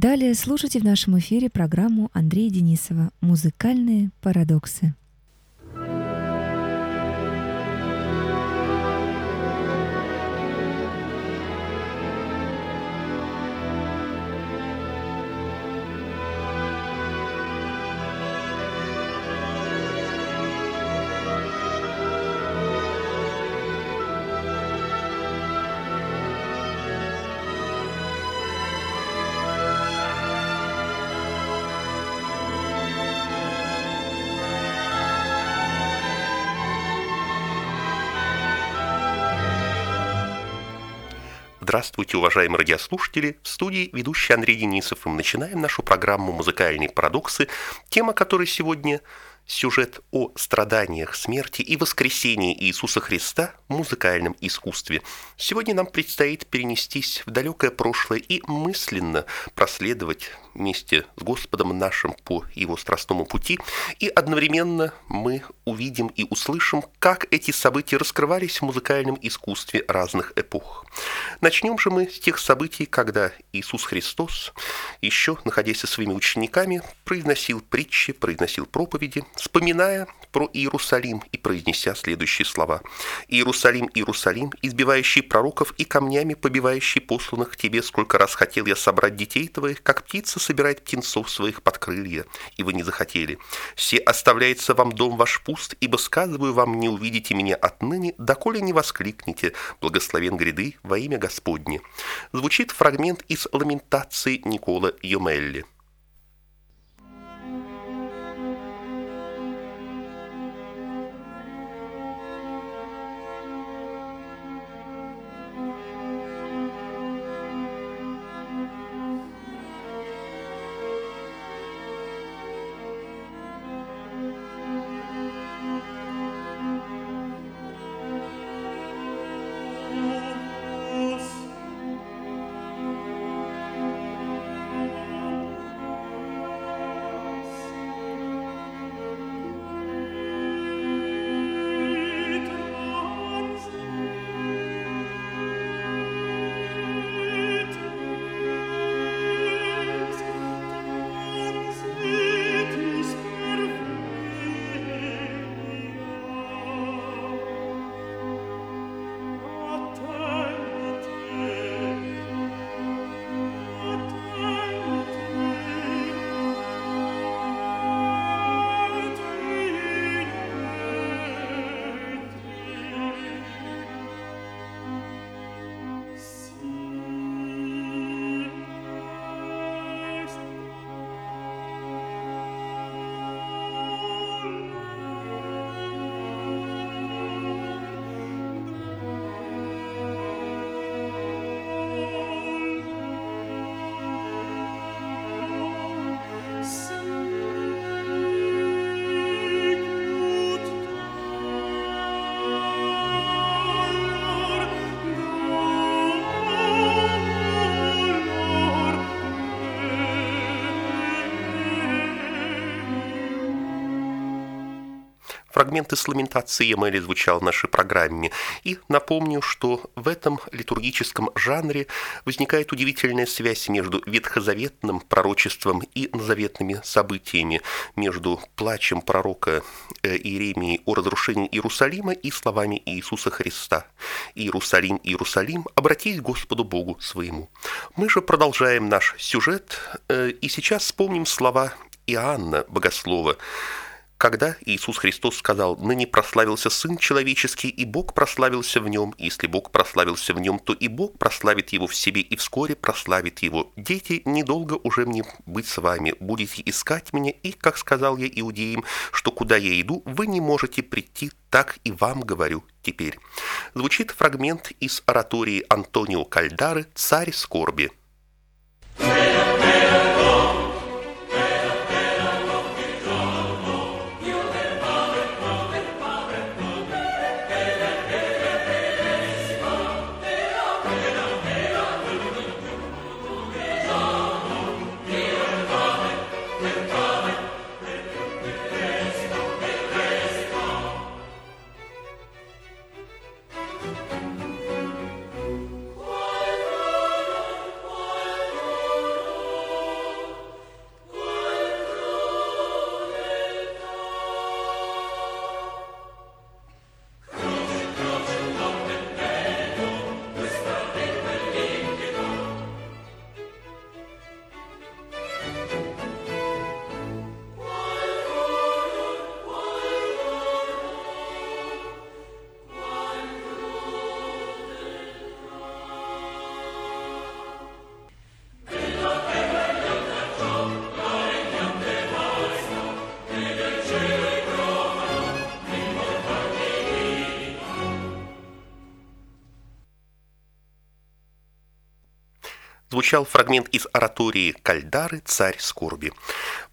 Далее слушайте в нашем эфире программу Андрея Денисова «Музыкальные парадоксы». Здравствуйте, уважаемые радиослушатели! В студии ведущий Андрей Денисов. И мы начинаем нашу программу «Музыкальные парадоксы», тема которой сегодня сюжет о страданиях, смерти и воскресении Иисуса Христа в музыкальном искусстве. Сегодня нам предстоит перенестись в далекое прошлое и мысленно проследовать вместе с Господом нашим по Его страстному пути, и одновременно мы увидим и услышим, как эти события раскрывались в музыкальном искусстве разных эпох. Начнем же мы с тех событий, когда Иисус Христос, еще находясь со своими учениками, произносил притчи, произносил проповеди, вспоминая про Иерусалим и произнеся следующие слова. «Иерусалим, Иерусалим, избивающий пророков и камнями побивающий посланных тебе, сколько раз хотел я собрать детей твоих, как птица собирает птенцов своих под крылья, и вы не захотели. Все оставляется вам дом ваш пуст, ибо сказываю вам, не увидите меня отныне, доколе не воскликнете, благословен гряды во имя Господне». Звучит фрагмент из ламентации Никола Юмелли. Фрагмент из ламентации Емели звучал в нашей программе. И напомню, что в этом литургическом жанре возникает удивительная связь между ветхозаветным пророчеством и заветными событиями, между плачем пророка э, Иеремии о разрушении Иерусалима и словами Иисуса Христа. «Иерусалим, Иерусалим, обратись к Господу Богу своему». Мы же продолжаем наш сюжет, э, и сейчас вспомним слова Иоанна Богослова, когда Иисус Христос сказал, «Ныне прославился Сын Человеческий, и Бог прославился в нем, если Бог прославился в нем, то и Бог прославит его в себе, и вскоре прославит его. Дети, недолго уже мне быть с вами, будете искать меня, и, как сказал я иудеям, что куда я иду, вы не можете прийти, так и вам говорю теперь». Звучит фрагмент из оратории Антонио Кальдары «Царь скорби». Звучал фрагмент из оратории Кальдары «Царь скорби».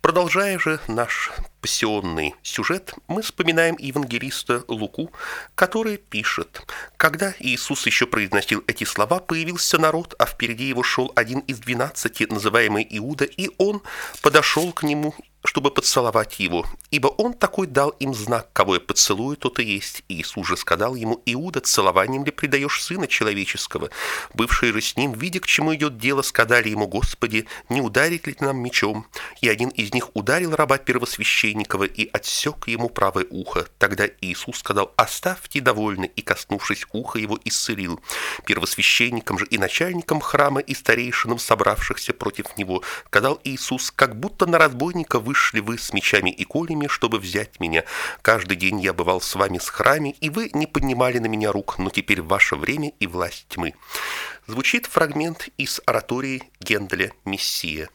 Продолжая же наш пассионный сюжет, мы вспоминаем евангелиста Луку, который пишет, «Когда Иисус еще произносил эти слова, появился народ, а впереди его шел один из двенадцати, называемый Иуда, и он подошел к нему чтобы поцеловать его, ибо он такой дал им знак, кого я поцелую, тот и есть. Иисус же сказал ему, Иуда, целованием ли предаешь сына человеческого? Бывшие же с ним, видя, к чему идет дело, сказали ему, Господи, не ударит ли нам мечом? И один из них ударил раба первосвященникова и отсек ему правое ухо. Тогда Иисус сказал, оставьте довольны, и, коснувшись уха его, исцелил. Первосвященникам же и начальникам храма и старейшинам, собравшихся против него, сказал Иисус, как будто на разбойника вы вышли вы с мечами и колями, чтобы взять меня. Каждый день я бывал с вами с храме, и вы не поднимали на меня рук, но теперь ваше время и власть тьмы». Звучит фрагмент из оратории Генделя «Мессия».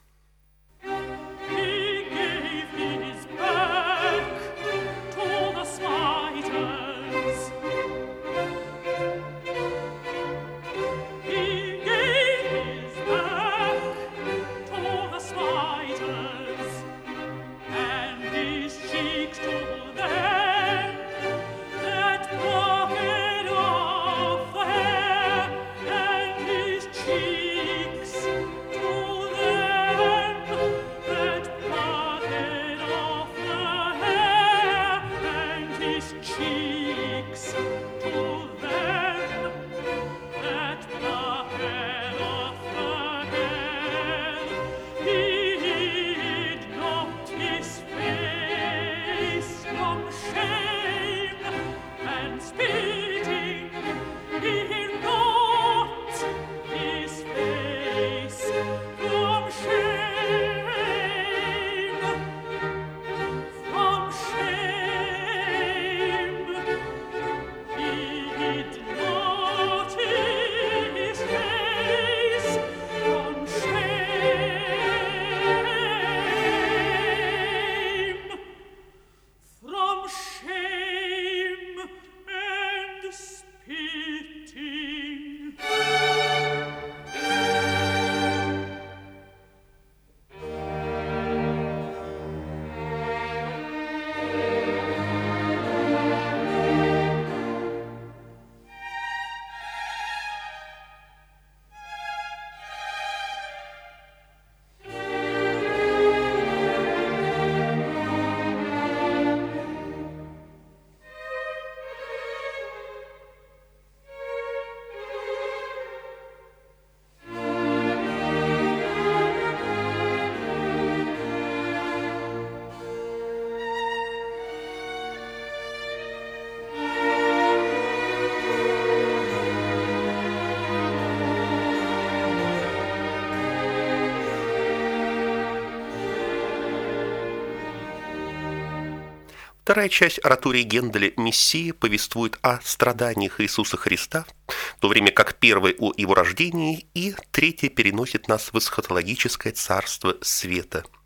Вторая часть оратории Генделя «Мессия» повествует о страданиях Иисуса Христа, в то время как первая о его рождении и третья переносит нас в эсхатологическое царство света –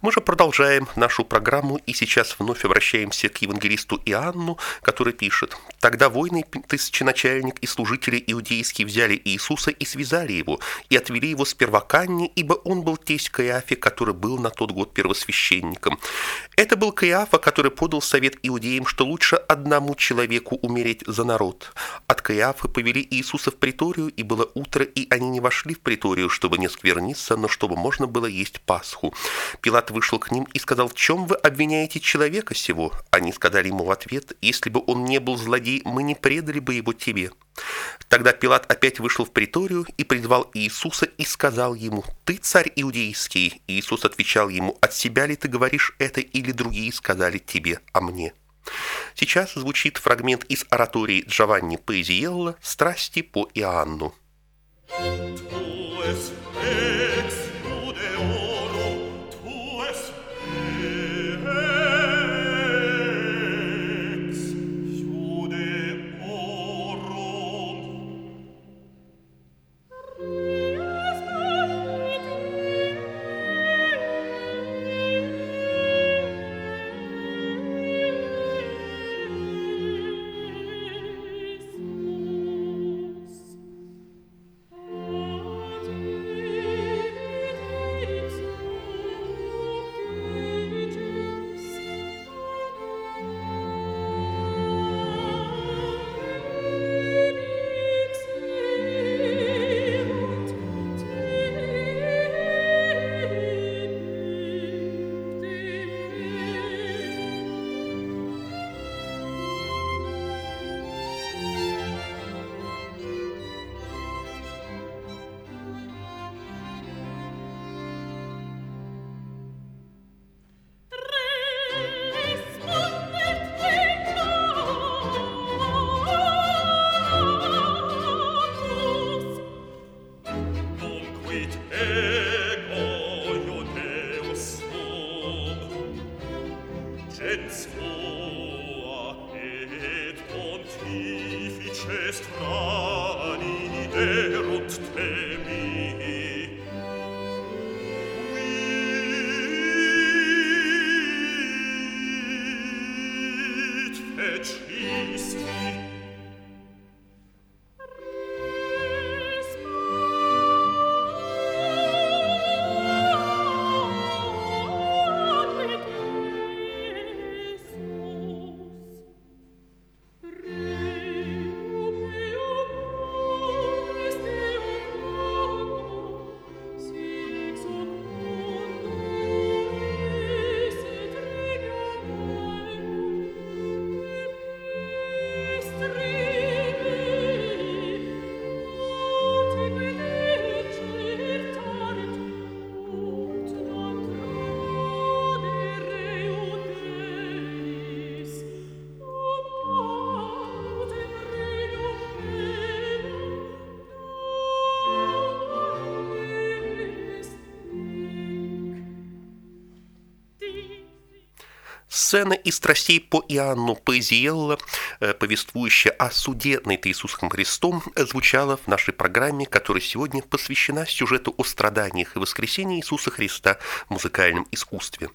мы же продолжаем нашу программу и сейчас вновь обращаемся к евангелисту Иоанну, который пишет «Тогда воины, тысяченачальник и служители иудейские взяли Иисуса и связали его, и отвели его сперва к Анне, ибо он был тесть Каиафе, который был на тот год первосвященником. Это был Каиафа, который подал совет иудеям, что лучше одному человеку умереть за народ. От Каиафы повели Иисуса в приторию, и было утро, и они не вошли в приторию, чтобы не скверниться, но чтобы можно было есть Пасху. Пилат вышел к ним и сказал, в чем вы обвиняете человека сего? Они сказали ему в ответ, если бы он не был злодей, мы не предали бы его тебе. Тогда Пилат опять вышел в приторию и призвал Иисуса и сказал ему, «Ты царь иудейский?» Иисус отвечал ему, «От себя ли ты говоришь это, или другие сказали тебе о мне?» Сейчас звучит фрагмент из оратории Джованни Паизиелла «Страсти по Иоанну». Сцена из страстей по Иоанну Паизиелла, э, повествующая о суде над Иисусом Христом, звучала в нашей программе, которая сегодня посвящена сюжету о страданиях и воскресении Иисуса Христа в музыкальном искусстве.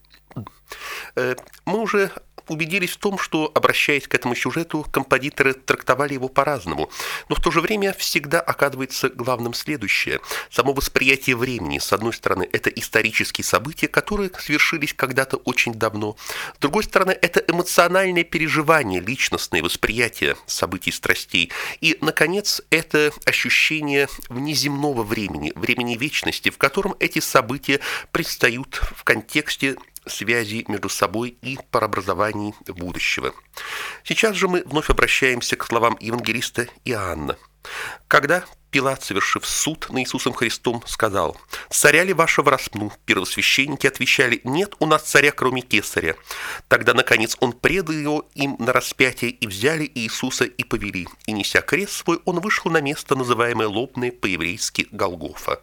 Э, мы уже убедились в том, что, обращаясь к этому сюжету, композиторы трактовали его по-разному. Но в то же время всегда оказывается главным следующее. Само восприятие времени. С одной стороны, это исторические события, которые свершились когда-то очень давно. С другой стороны, это эмоциональное переживание, личностное восприятие событий страстей. И, наконец, это ощущение внеземного времени, времени вечности, в котором эти события предстают в контексте связи между собой и парообразований будущего. Сейчас же мы вновь обращаемся к словам евангелиста Иоанна. Когда Пилат, совершив суд на Иисусом Христом, сказал, «Царя ли вашего распну?» Первосвященники отвечали, «Нет у нас царя, кроме кесаря». Тогда, наконец, он предал его им на распятие, и взяли Иисуса и повели. И, неся крест свой, он вышел на место, называемое лобное по-еврейски Голгофа.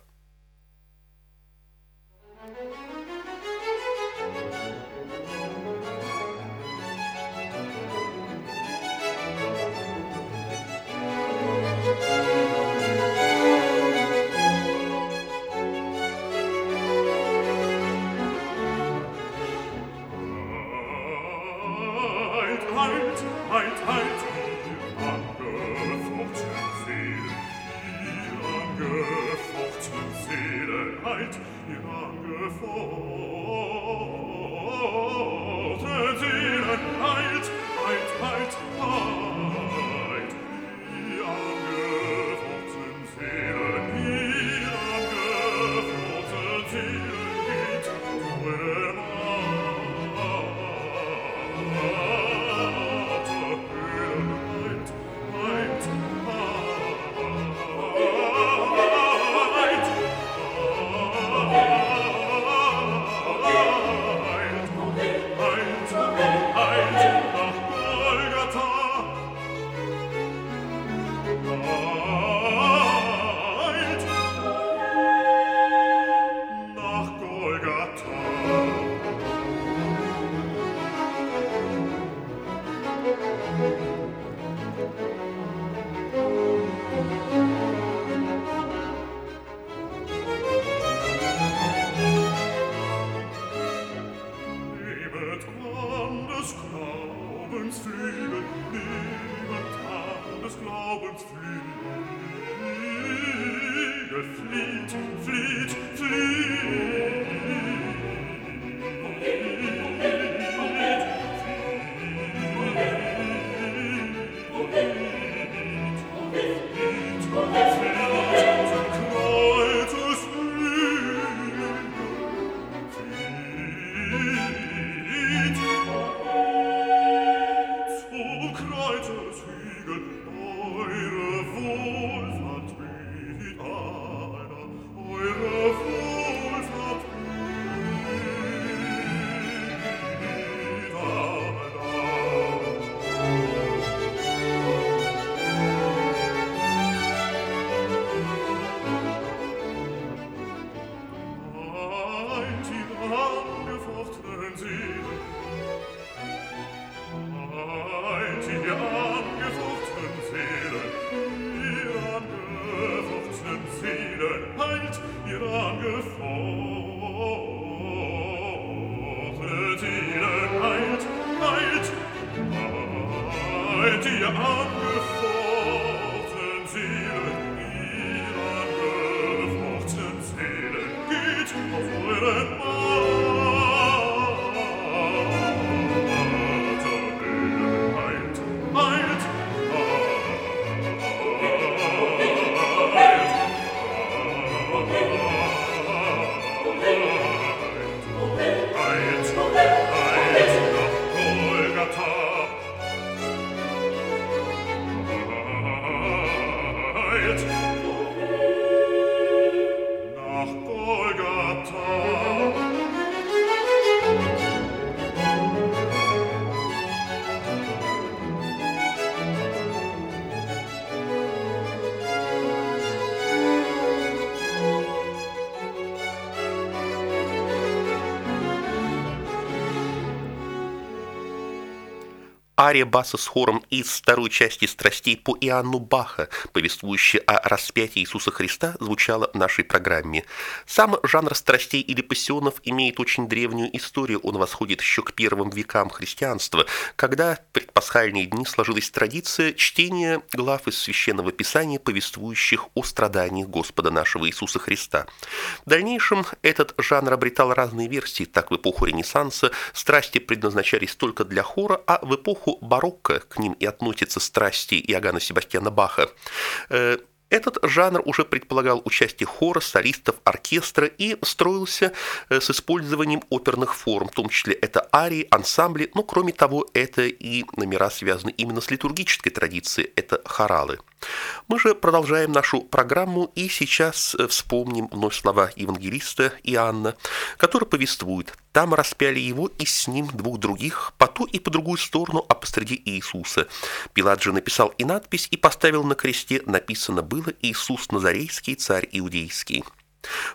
come before. Ария баса с хором из второй части «Страстей» по Иоанну Баха, повествующая о распятии Иисуса Христа, звучала в нашей программе. Сам жанр страстей или пассионов имеет очень древнюю историю. Он восходит еще к первым векам христианства, когда в предпасхальные дни сложилась традиция чтения глав из Священного Писания, повествующих о страданиях Господа нашего Иисуса Христа. В дальнейшем этот жанр обретал разные версии. Так в эпоху Ренессанса страсти предназначались только для хора, а в эпоху барокко к ним и относятся страсти Иоганна Себастьяна Баха. Э, этот жанр уже предполагал участие хора, солистов, оркестра и строился э, с использованием оперных форм, в том числе это арии, ансамбли, но кроме того это и номера связаны именно с литургической традицией, это хоралы. Мы же продолжаем нашу программу и сейчас э, вспомним вновь слова евангелиста Иоанна, который повествует «Там распяли его и с ним двух других, по ту и по другую сторону, а посреди Иисуса». Пилат же написал и надпись, и поставил на кресте, написано было «Иисус Назарейский, царь Иудейский».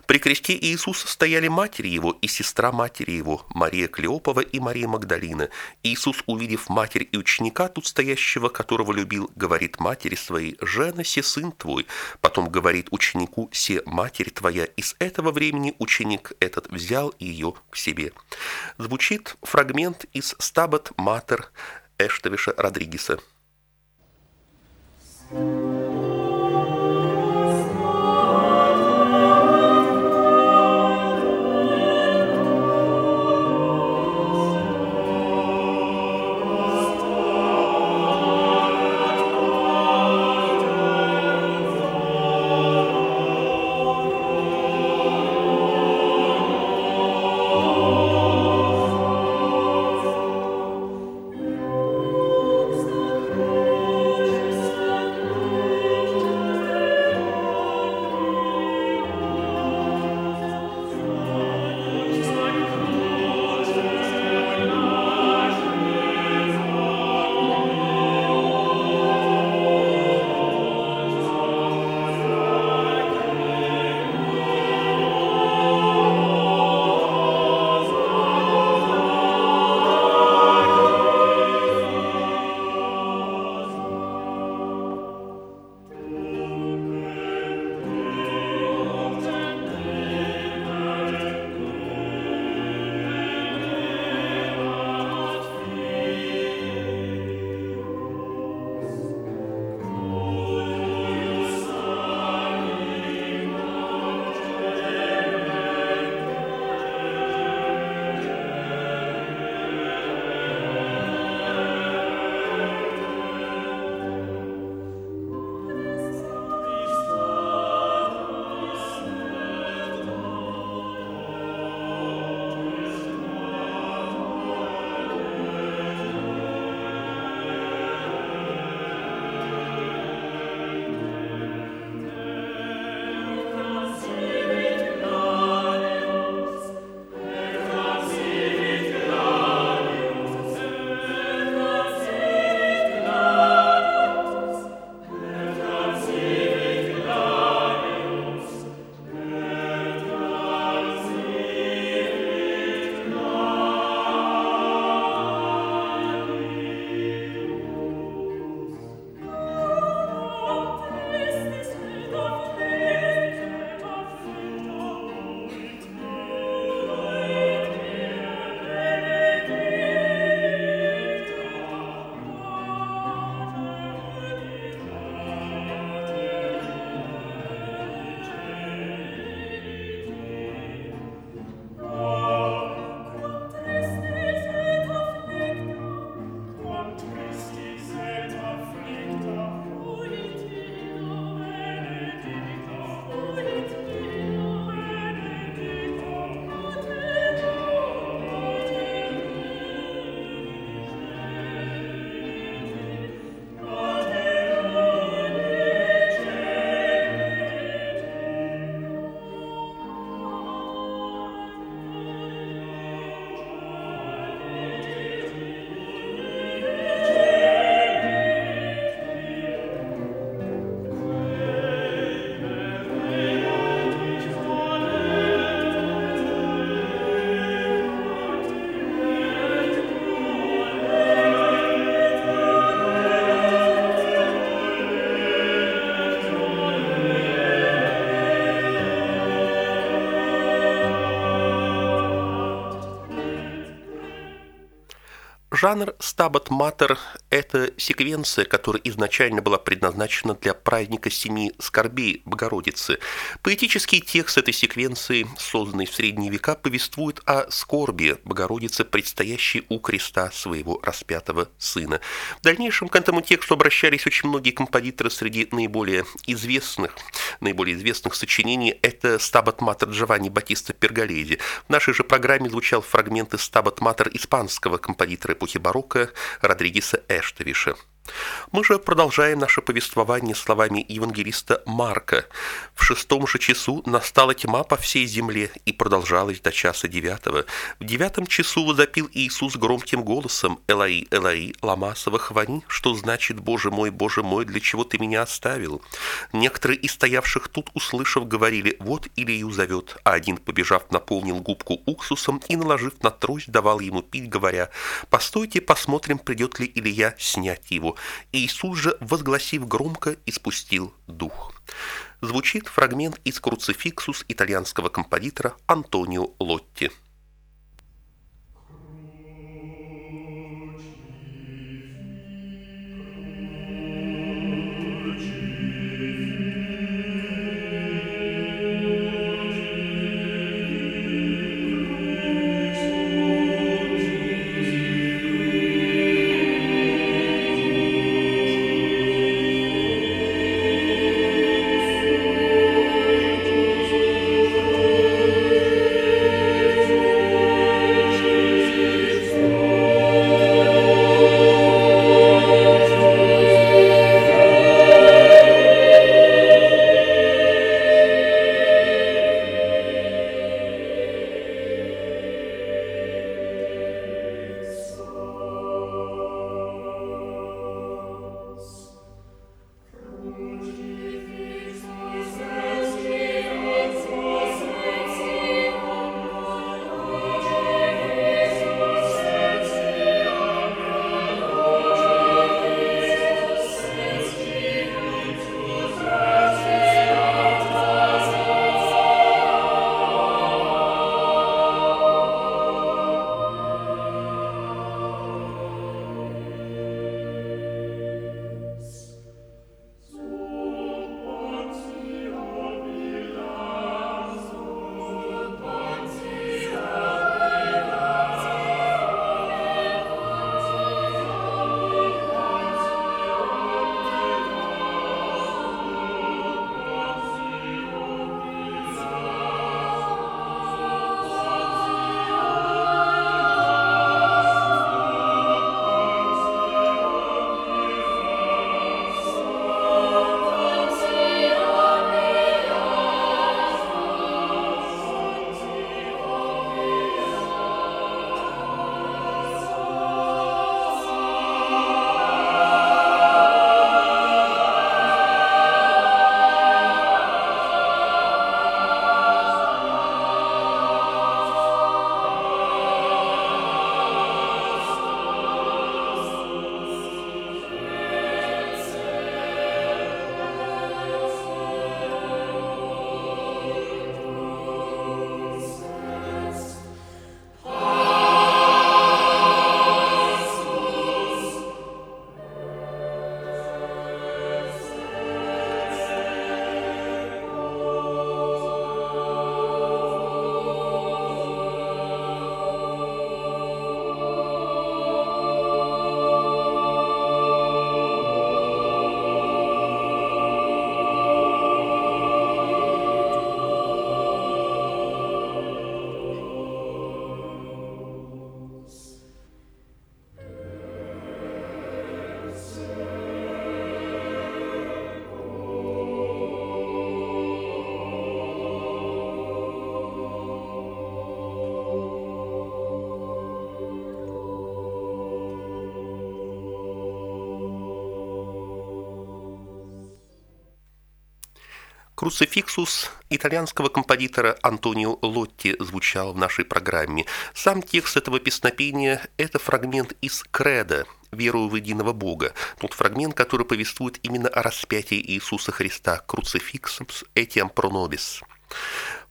При кресте Иисуса стояли матери его и сестра матери его, Мария Клеопова и Мария Магдалина. Иисус, увидев матерь и ученика, тут стоящего, которого любил, говорит матери своей, «Жена, се сын твой». Потом говорит ученику, «Се матерь твоя». И с этого времени ученик этот взял ее к себе. Звучит фрагмент из «Стабат Матер» Эштовиша Родригеса. thank you Жанр «Стабат Матер» — это секвенция, которая изначально была предназначена для праздника Семи Скорбей Богородицы. Поэтический текст этой секвенции, созданный в средние века, повествует о скорби Богородицы, предстоящей у креста своего распятого сына. В дальнейшем к этому тексту обращались очень многие композиторы среди наиболее известных, наиболее известных сочинений. Это «Стабат Матер» Джованни Батиста Перголези. В нашей же программе звучал фрагмент из «Стабат Матер» испанского композитора эпохи барокко Родригеса Эштовиша. Мы же продолжаем наше повествование словами евангелиста Марка. «В шестом же часу настала тьма по всей земле и продолжалась до часа девятого. В девятом часу возопил Иисус громким голосом «Элаи, Элаи, ламасова хвани», что значит «Боже мой, Боже мой, для чего ты меня оставил?» Некоторые из стоявших тут, услышав, говорили «Вот Илию зовет», а один, побежав, наполнил губку уксусом и, наложив на трость, давал ему пить, говоря «Постойте, посмотрим, придет ли Илья снять его». Иисус же, возгласив громко, испустил дух. Звучит фрагмент из «Круцификсус» итальянского композитора Антонио Лотти. Круцификсус итальянского композитора Антонио Лотти звучал в нашей программе. Сам текст этого песнопения – это фрагмент из «Креда», верую в единого Бога. Тот фрагмент, который повествует именно о распятии Иисуса Христа, круцификсус этиам пронобис.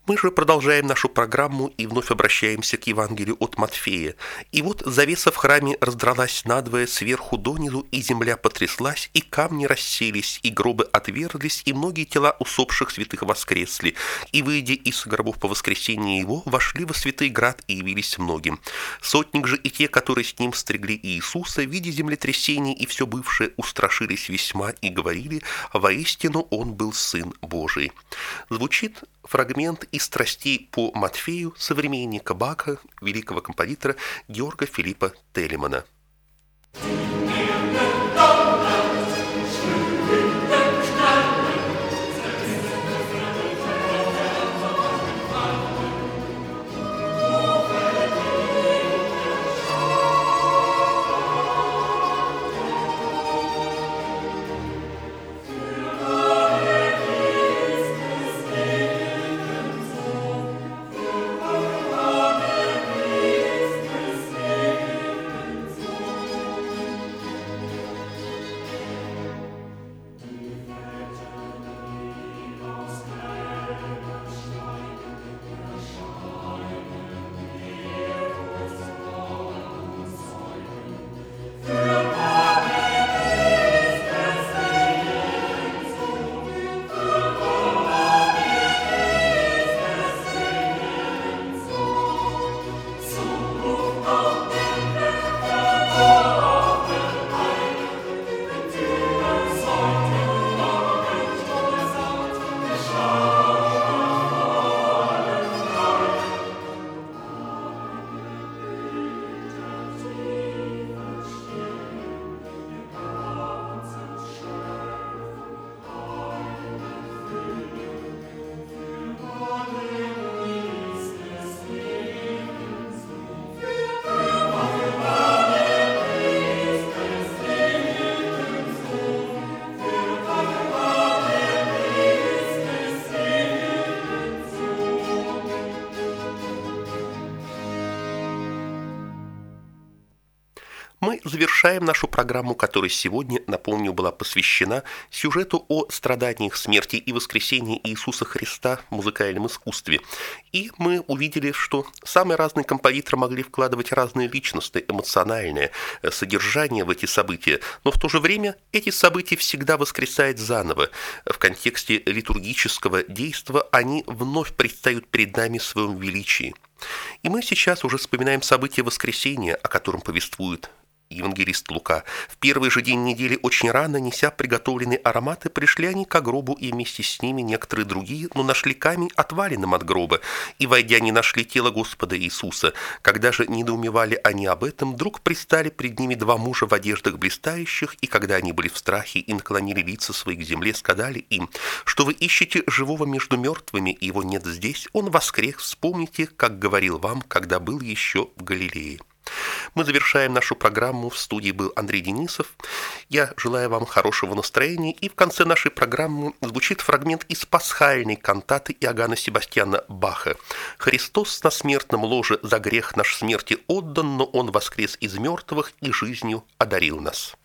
Мы же продолжаем нашу программу и вновь обращаемся к Евангелию от Матфея. И вот завеса в храме раздралась надвое сверху донизу, и земля потряслась, и камни расселись, и гробы отверглись, и многие тела усопших святых воскресли. И, выйдя из гробов по воскресении его, вошли во святый град и явились многим. Сотник же и те, которые с ним стригли Иисуса, видя землетрясение и все бывшее, устрашились весьма и говорили, воистину он был Сын Божий. Звучит фрагмент из «Страстей по Матфею» современника Бака, великого композитора Георга Филиппа Телемана. мы завершаем нашу программу, которая сегодня, напомню, была посвящена сюжету о страданиях, смерти и воскресении Иисуса Христа в музыкальном искусстве. И мы увидели, что самые разные композиторы могли вкладывать разные личности, эмоциональное э, содержание в эти события, но в то же время эти события всегда воскресают заново. В контексте литургического действия они вновь предстают перед нами в своем величии. И мы сейчас уже вспоминаем события воскресения, о котором повествует евангелист Лука. В первый же день недели очень рано, неся приготовленные ароматы, пришли они к гробу, и вместе с ними некоторые другие, но нашли камень отваленным от гроба, и, войдя, не нашли тело Господа Иисуса. Когда же недоумевали они об этом, вдруг пристали пред ними два мужа в одеждах блистающих, и когда они были в страхе и наклонили лица свои к земле, сказали им, что вы ищете живого между мертвыми, и его нет здесь, он воскрес, вспомните, как говорил вам, когда был еще в Галилее. Мы завершаем нашу программу. В студии был Андрей Денисов. Я желаю вам хорошего настроения. И в конце нашей программы звучит фрагмент из пасхальной кантаты Иоганна Себастьяна Баха. «Христос на смертном ложе за грех наш смерти отдан, но Он воскрес из мертвых и жизнью одарил нас».